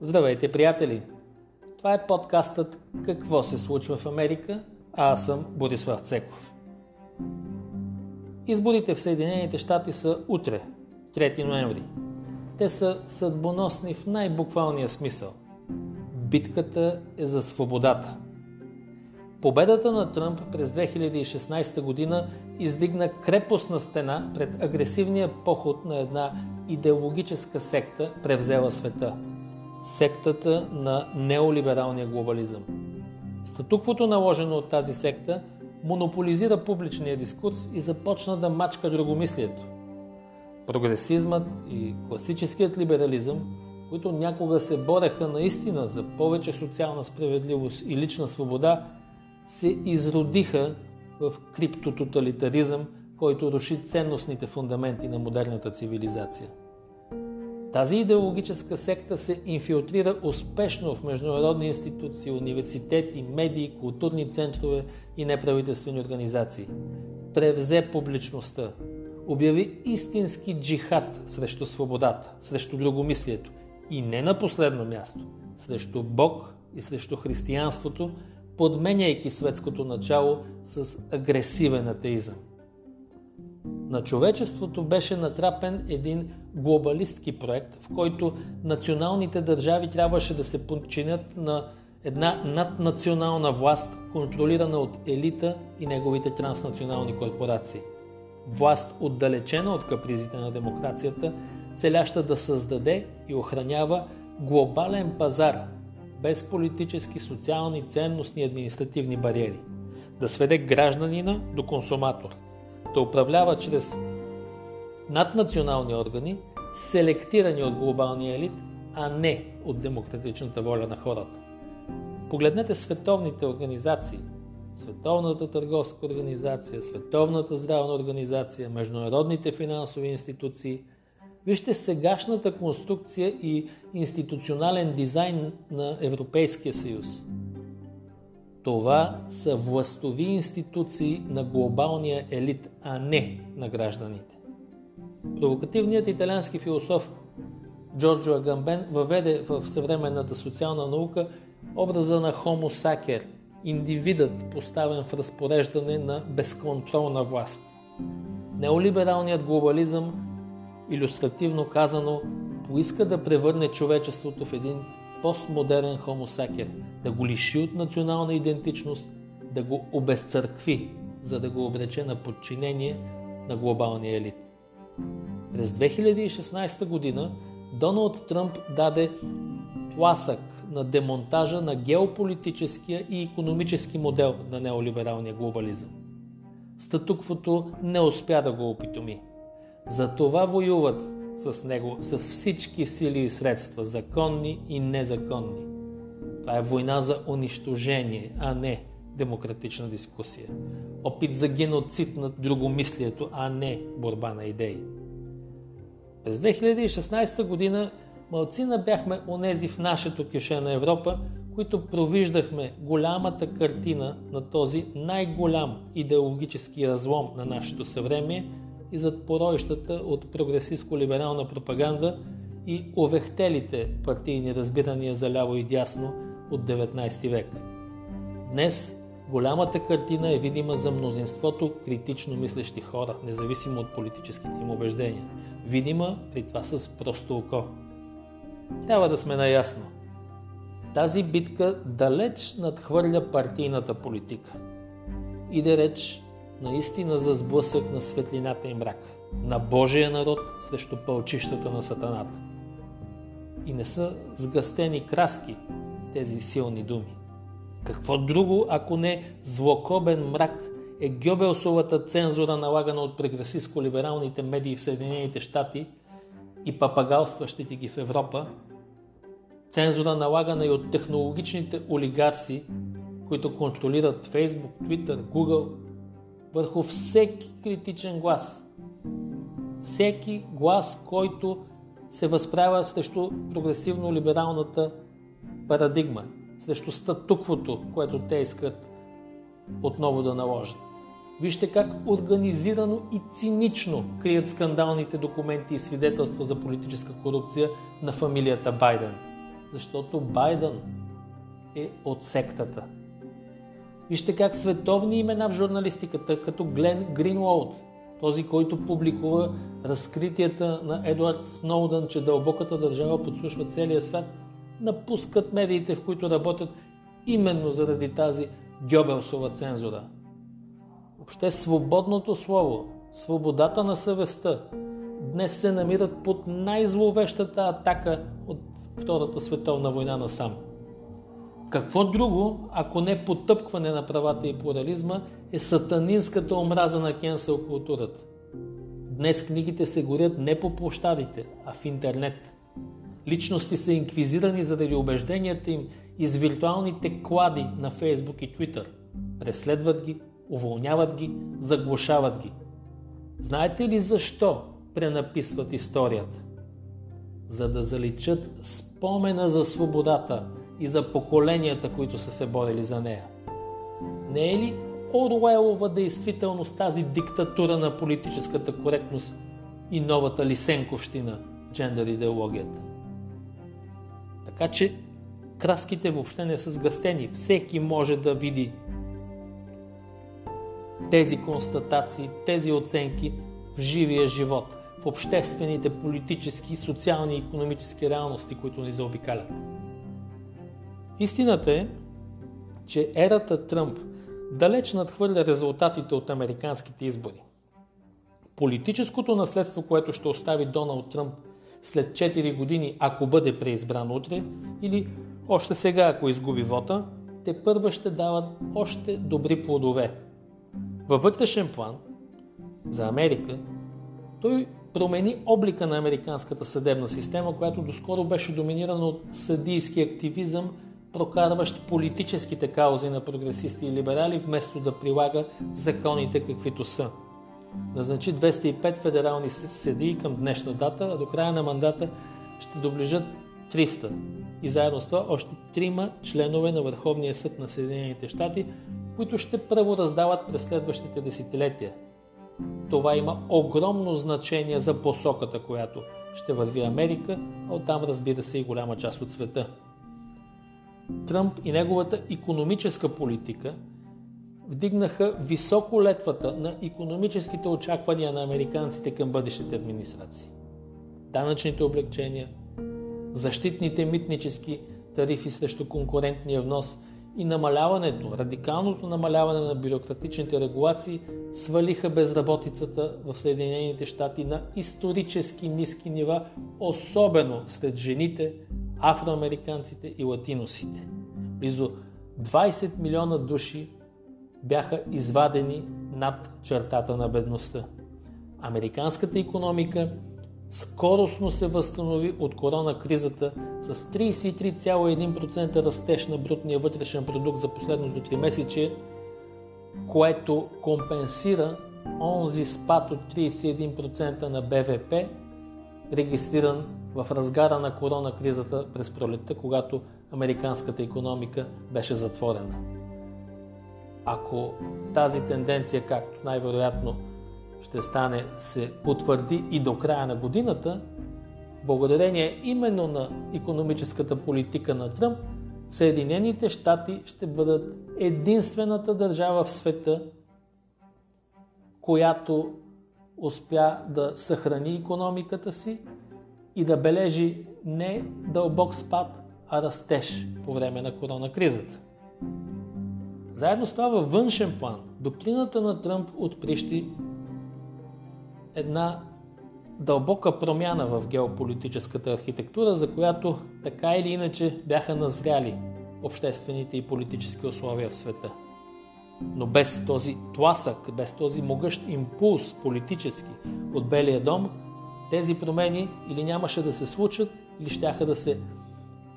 Здравейте, приятели! Това е подкастът Какво се случва в Америка, а аз съм Борислав Цеков. Изборите в Съединените щати са утре, 3 ноември. Те са съдбоносни в най-буквалния смисъл. Битката е за свободата. Победата на Тръмп през 2016 година издигна крепостна стена пред агресивния поход на една идеологическа секта, превзела света – сектата на неолибералния глобализъм. Статуквото, наложено от тази секта, монополизира публичния дискурс и започна да мачка другомислието. Прогресизмът и класическият либерализъм, които някога се бореха наистина за повече социална справедливост и лична свобода, се изродиха в криптототалитаризъм, който руши ценностните фундаменти на модерната цивилизация. Тази идеологическа секта се инфилтрира успешно в международни институции, университети, медии, културни центрове и неправителствени организации. Превзе публичността. Обяви истински джихад срещу свободата, срещу другомислието и не на последно място, срещу Бог и срещу християнството, подменяйки светското начало с агресивен атеизъм на човечеството беше натрапен един глобалистки проект, в който националните държави трябваше да се подчинят на една наднационална власт, контролирана от елита и неговите транснационални корпорации. Власт отдалечена от капризите на демокрацията, целяща да създаде и охранява глобален пазар, без политически, социални, ценностни и административни бариери. Да сведе гражданина до консуматор – да управлява чрез наднационални органи, селектирани от глобалния елит, а не от демократичната воля на хората. Погледнете световните организации, Световната търговска организация, Световната здравна организация, международните финансови институции. Вижте сегашната конструкция и институционален дизайн на Европейския съюз. Това са властови институции на глобалния елит, а не на гражданите. Провокативният италиански философ Джорджо Агамбен въведе в съвременната социална наука образа на Homo sacer, индивидът поставен в разпореждане на безконтролна власт. Неолибералният глобализъм, иллюстративно казано, поиска да превърне човечеството в един постмодерен Homo sacer, да го лиши от национална идентичност, да го обезцъркви, за да го обрече на подчинение на глобалния елит. През 2016 година Доналд Тръмп даде тласък на демонтажа на геополитическия и економически модел на неолибералния глобализъм. Статуквото не успя да го опитоми. За това воюват с него с всички сили и средства, законни и незаконни. Това е война за унищожение, а не демократична дискусия. Опит за геноцид на другомислието, а не борба на идеи. През 2016 година малцина бяхме онези в нашето кюше на Европа, които провиждахме голямата картина на този най-голям идеологически разлом на нашето съвремие – и зад поройщата от прогресистско-либерална пропаганда и овехтелите партийни разбирания за ляво и дясно от 19 век. Днес голямата картина е видима за мнозинството критично мислещи хора, независимо от политическите им убеждения. Видима при това с просто око. Трябва да сме наясно. Тази битка далеч надхвърля партийната политика. Иде реч наистина за сблъсък на светлината и мрак, на Божия народ срещу пълчищата на сатаната. И не са сгъстени краски тези силни думи. Какво друго, ако не злокобен мрак е Гьобелсовата цензура, налагана от прогресистско-либералните медии в Съединените щати и папагалстващите ги в Европа, цензура налагана и от технологичните олигарси, които контролират Facebook, Twitter, Google върху всеки критичен глас. Всеки глас, който се възправя срещу прогресивно-либералната парадигма, срещу статуквото, което те искат отново да наложат. Вижте как организирано и цинично крият скандалните документи и свидетелства за политическа корупция на фамилията Байден. защото Байден е от сектата. Вижте как световни имена в журналистиката, като Глен Гринлоуд, този, който публикува разкритията на Едуард Сноудън, че дълбоката държава подслушва целия свят, напускат медиите, в които работят именно заради тази Гьобелсова цензура. Въобще свободното слово, свободата на съвестта, днес се намират под най-зловещата атака от Втората световна война насам. Какво друго, ако не потъпкване на правата и плурализма, е сатанинската омраза на кенсел културата. Днес книгите се горят не по площадите, а в интернет. Личности са инквизирани заради убежденията им из виртуалните клади на Фейсбук и Твитър. Преследват ги, уволняват ги, заглушават ги. Знаете ли защо пренаписват историята? За да заличат спомена за свободата и за поколенията, които са се борили за нея. Не е ли Оруелова действителност тази диктатура на политическата коректност и новата лисенковщина, джендър идеологията? Така че краските въобще не са сгъстени. Всеки може да види тези констатации, тези оценки в живия живот, в обществените, политически, социални и економически реалности, които ни заобикалят. Истината е, че ерата Тръмп далеч надхвърля резултатите от американските избори. Политическото наследство, което ще остави Доналд Тръмп след 4 години, ако бъде преизбран утре, или още сега, ако изгуби вота, те първа ще дават още добри плодове. Във вътрешен план, за Америка, той промени облика на американската съдебна система, която доскоро беше доминирана от съдийски активизъм, прокарващ политическите каузи на прогресисти и либерали, вместо да прилага законите каквито са. Назначи 205 федерални съдии към днешна дата, а до края на мандата ще доближат 300. И заедно с това още трима членове на Върховния съд на Съединените щати, които ще правораздават през следващите десетилетия. Това има огромно значение за посоката, която ще върви Америка, а оттам разбира се и голяма част от света. Тръмп и неговата економическа политика вдигнаха високо летвата на економическите очаквания на американците към бъдещите администрации. Данъчните облегчения, защитните митнически тарифи срещу конкурентния внос и намаляването, радикалното намаляване на бюрократичните регулации свалиха безработицата в Съединените щати на исторически ниски нива, особено сред жените, афроамериканците и латиносите. Близо 20 милиона души бяха извадени над чертата на бедността. Американската економика скоростно се възстанови от корона кризата с 33,1% растеж на брутния вътрешен продукт за последното 3 месече, което компенсира онзи спад от 31% на БВП, регистриран в разгара на корона кризата през пролетта, когато американската економика беше затворена. Ако тази тенденция, както най-вероятно ще стане, се потвърди и до края на годината, благодарение именно на економическата политика на Тръмп, Съединените щати ще бъдат единствената държава в света, която успя да съхрани економиката си и да бележи не дълбок спад, а растеж по време на корона кризата. Заедно с във външен план, доктрината на Тръмп отприщи една дълбока промяна в геополитическата архитектура, за която така или иначе бяха назряли обществените и политически условия в света. Но без този тласък, без този могъщ импулс политически от Белия дом, тези промени или нямаше да се случат, или щяха да се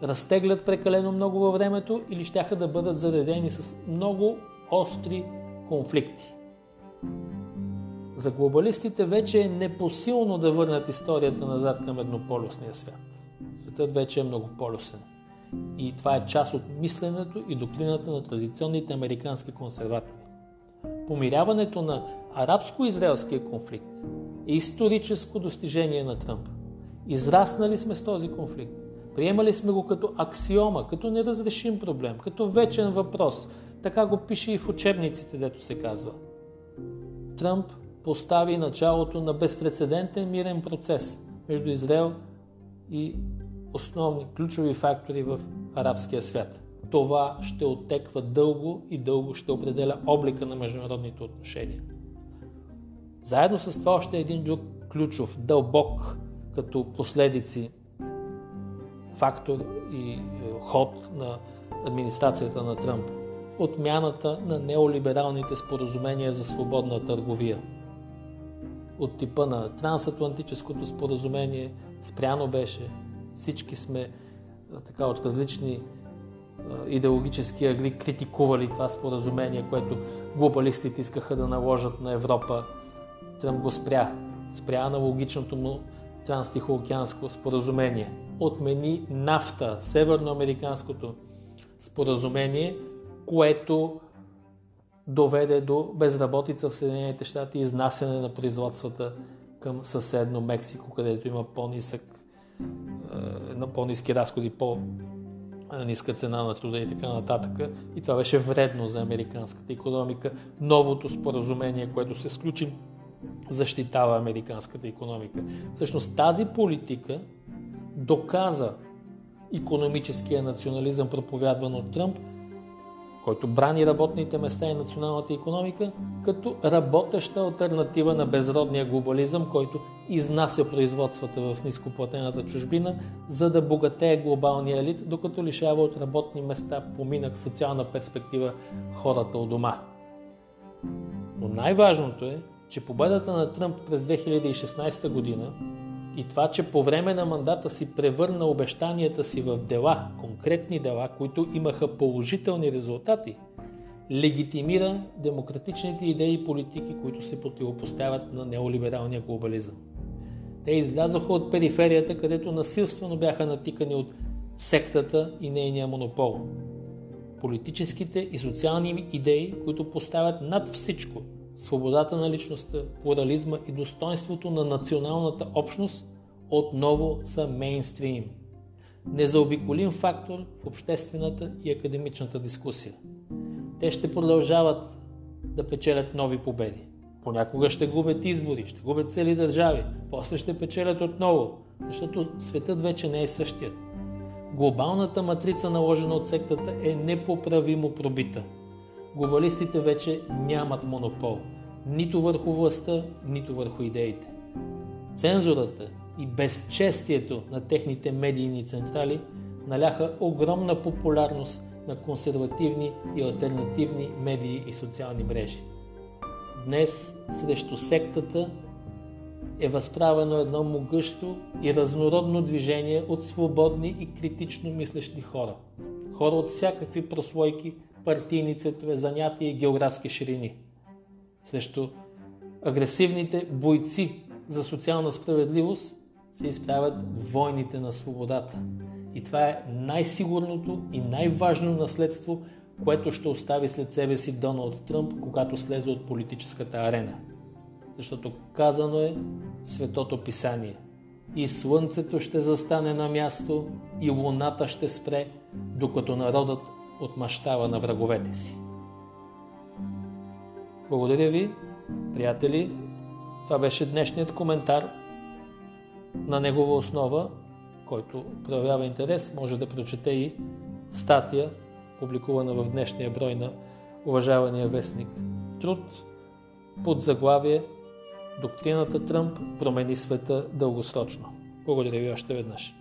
разтеглят прекалено много във времето, или щяха да бъдат заредени с много остри конфликти. За глобалистите вече е непосилно да върнат историята назад към еднополюсния свят. Светът вече е многополюсен. И това е част от мисленето и доктрината на традиционните американски консерватори. Помиряването на арабско-израелския конфликт е историческо достижение на Тръмп. Израснали сме с този конфликт. Приемали сме го като аксиома, като неразрешим проблем, като вечен въпрос. Така го пише и в учебниците, дето се казва. Тръмп постави началото на безпредседентен мирен процес между Израел и основни ключови фактори в арабския свят. Това ще оттеква дълго и дълго ще определя облика на международните отношения. Заедно с това още един друг ключов, дълбок като последици фактор и е, ход на администрацията на Тръмп. Отмяната на неолибералните споразумения за свободна търговия. От типа на трансатлантическото споразумение спряно беше. Всички сме е, така от различни е, идеологически агли критикували това споразумение, което глобалистите искаха да наложат на Европа. Тръмп го спря. Спря аналогичното му транстихоокеанско споразумение. Отмени нафта, северноамериканското споразумение, което доведе до безработица в Съединените щати и изнасяне на производствата към съседно Мексико, където има по-нисък, е, на по-низки разходи, по-ниска цена на труда и така нататък. И това беше вредно за американската економика. Новото споразумение, което се сключи защитава американската економика. Всъщност тази политика доказа економическия национализъм, проповядван от Тръмп, който брани работните места и националната економика, като работеща альтернатива на безродния глобализъм, който изнася производствата в нископлатената чужбина, за да богатее глобалния елит, докато лишава от работни места, поминък, социална перспектива хората у дома. Но най-важното е, че победата на Тръмп през 2016 година и това, че по време на мандата си превърна обещанията си в дела, конкретни дела, които имаха положителни резултати, легитимира демократичните идеи и политики, които се противопоставят на неолибералния глобализъм. Те излязоха от периферията, където насилствено бяха натикани от сектата и нейния монопол. Политическите и социални идеи, които поставят над всичко свободата на личността, плурализма и достоинството на националната общност отново са мейнстрим. Незаобиколим фактор в обществената и академичната дискусия. Те ще продължават да печелят нови победи. Понякога ще губят избори, ще губят цели държави, после ще печелят отново, защото светът вече не е същият. Глобалната матрица, наложена от сектата, е непоправимо пробита – глобалистите вече нямат монопол нито върху властта, нито върху идеите. Цензурата и безчестието на техните медийни централи наляха огромна популярност на консервативни и альтернативни медии и социални мрежи. Днес срещу сектата е възправено едно могъщо и разнородно движение от свободни и критично мислещи хора. Хора от всякакви прослойки партийни цветове, занятия и географски ширини. Срещу агресивните бойци за социална справедливост се изправят войните на свободата. И това е най-сигурното и най-важно наследство, което ще остави след себе си Доналд Тръмп, когато слезе от политическата арена. Защото казано е Светото Писание. И слънцето ще застане на място, и луната ще спре, докато народът отмъщава на враговете си. Благодаря ви, приятели. Това беше днешният коментар на негова основа, който проявява интерес, може да прочете и статия, публикувана в днешния брой на уважавания вестник Труд, под заглавие Доктрината Тръмп промени света дългосрочно. Благодаря ви още веднъж.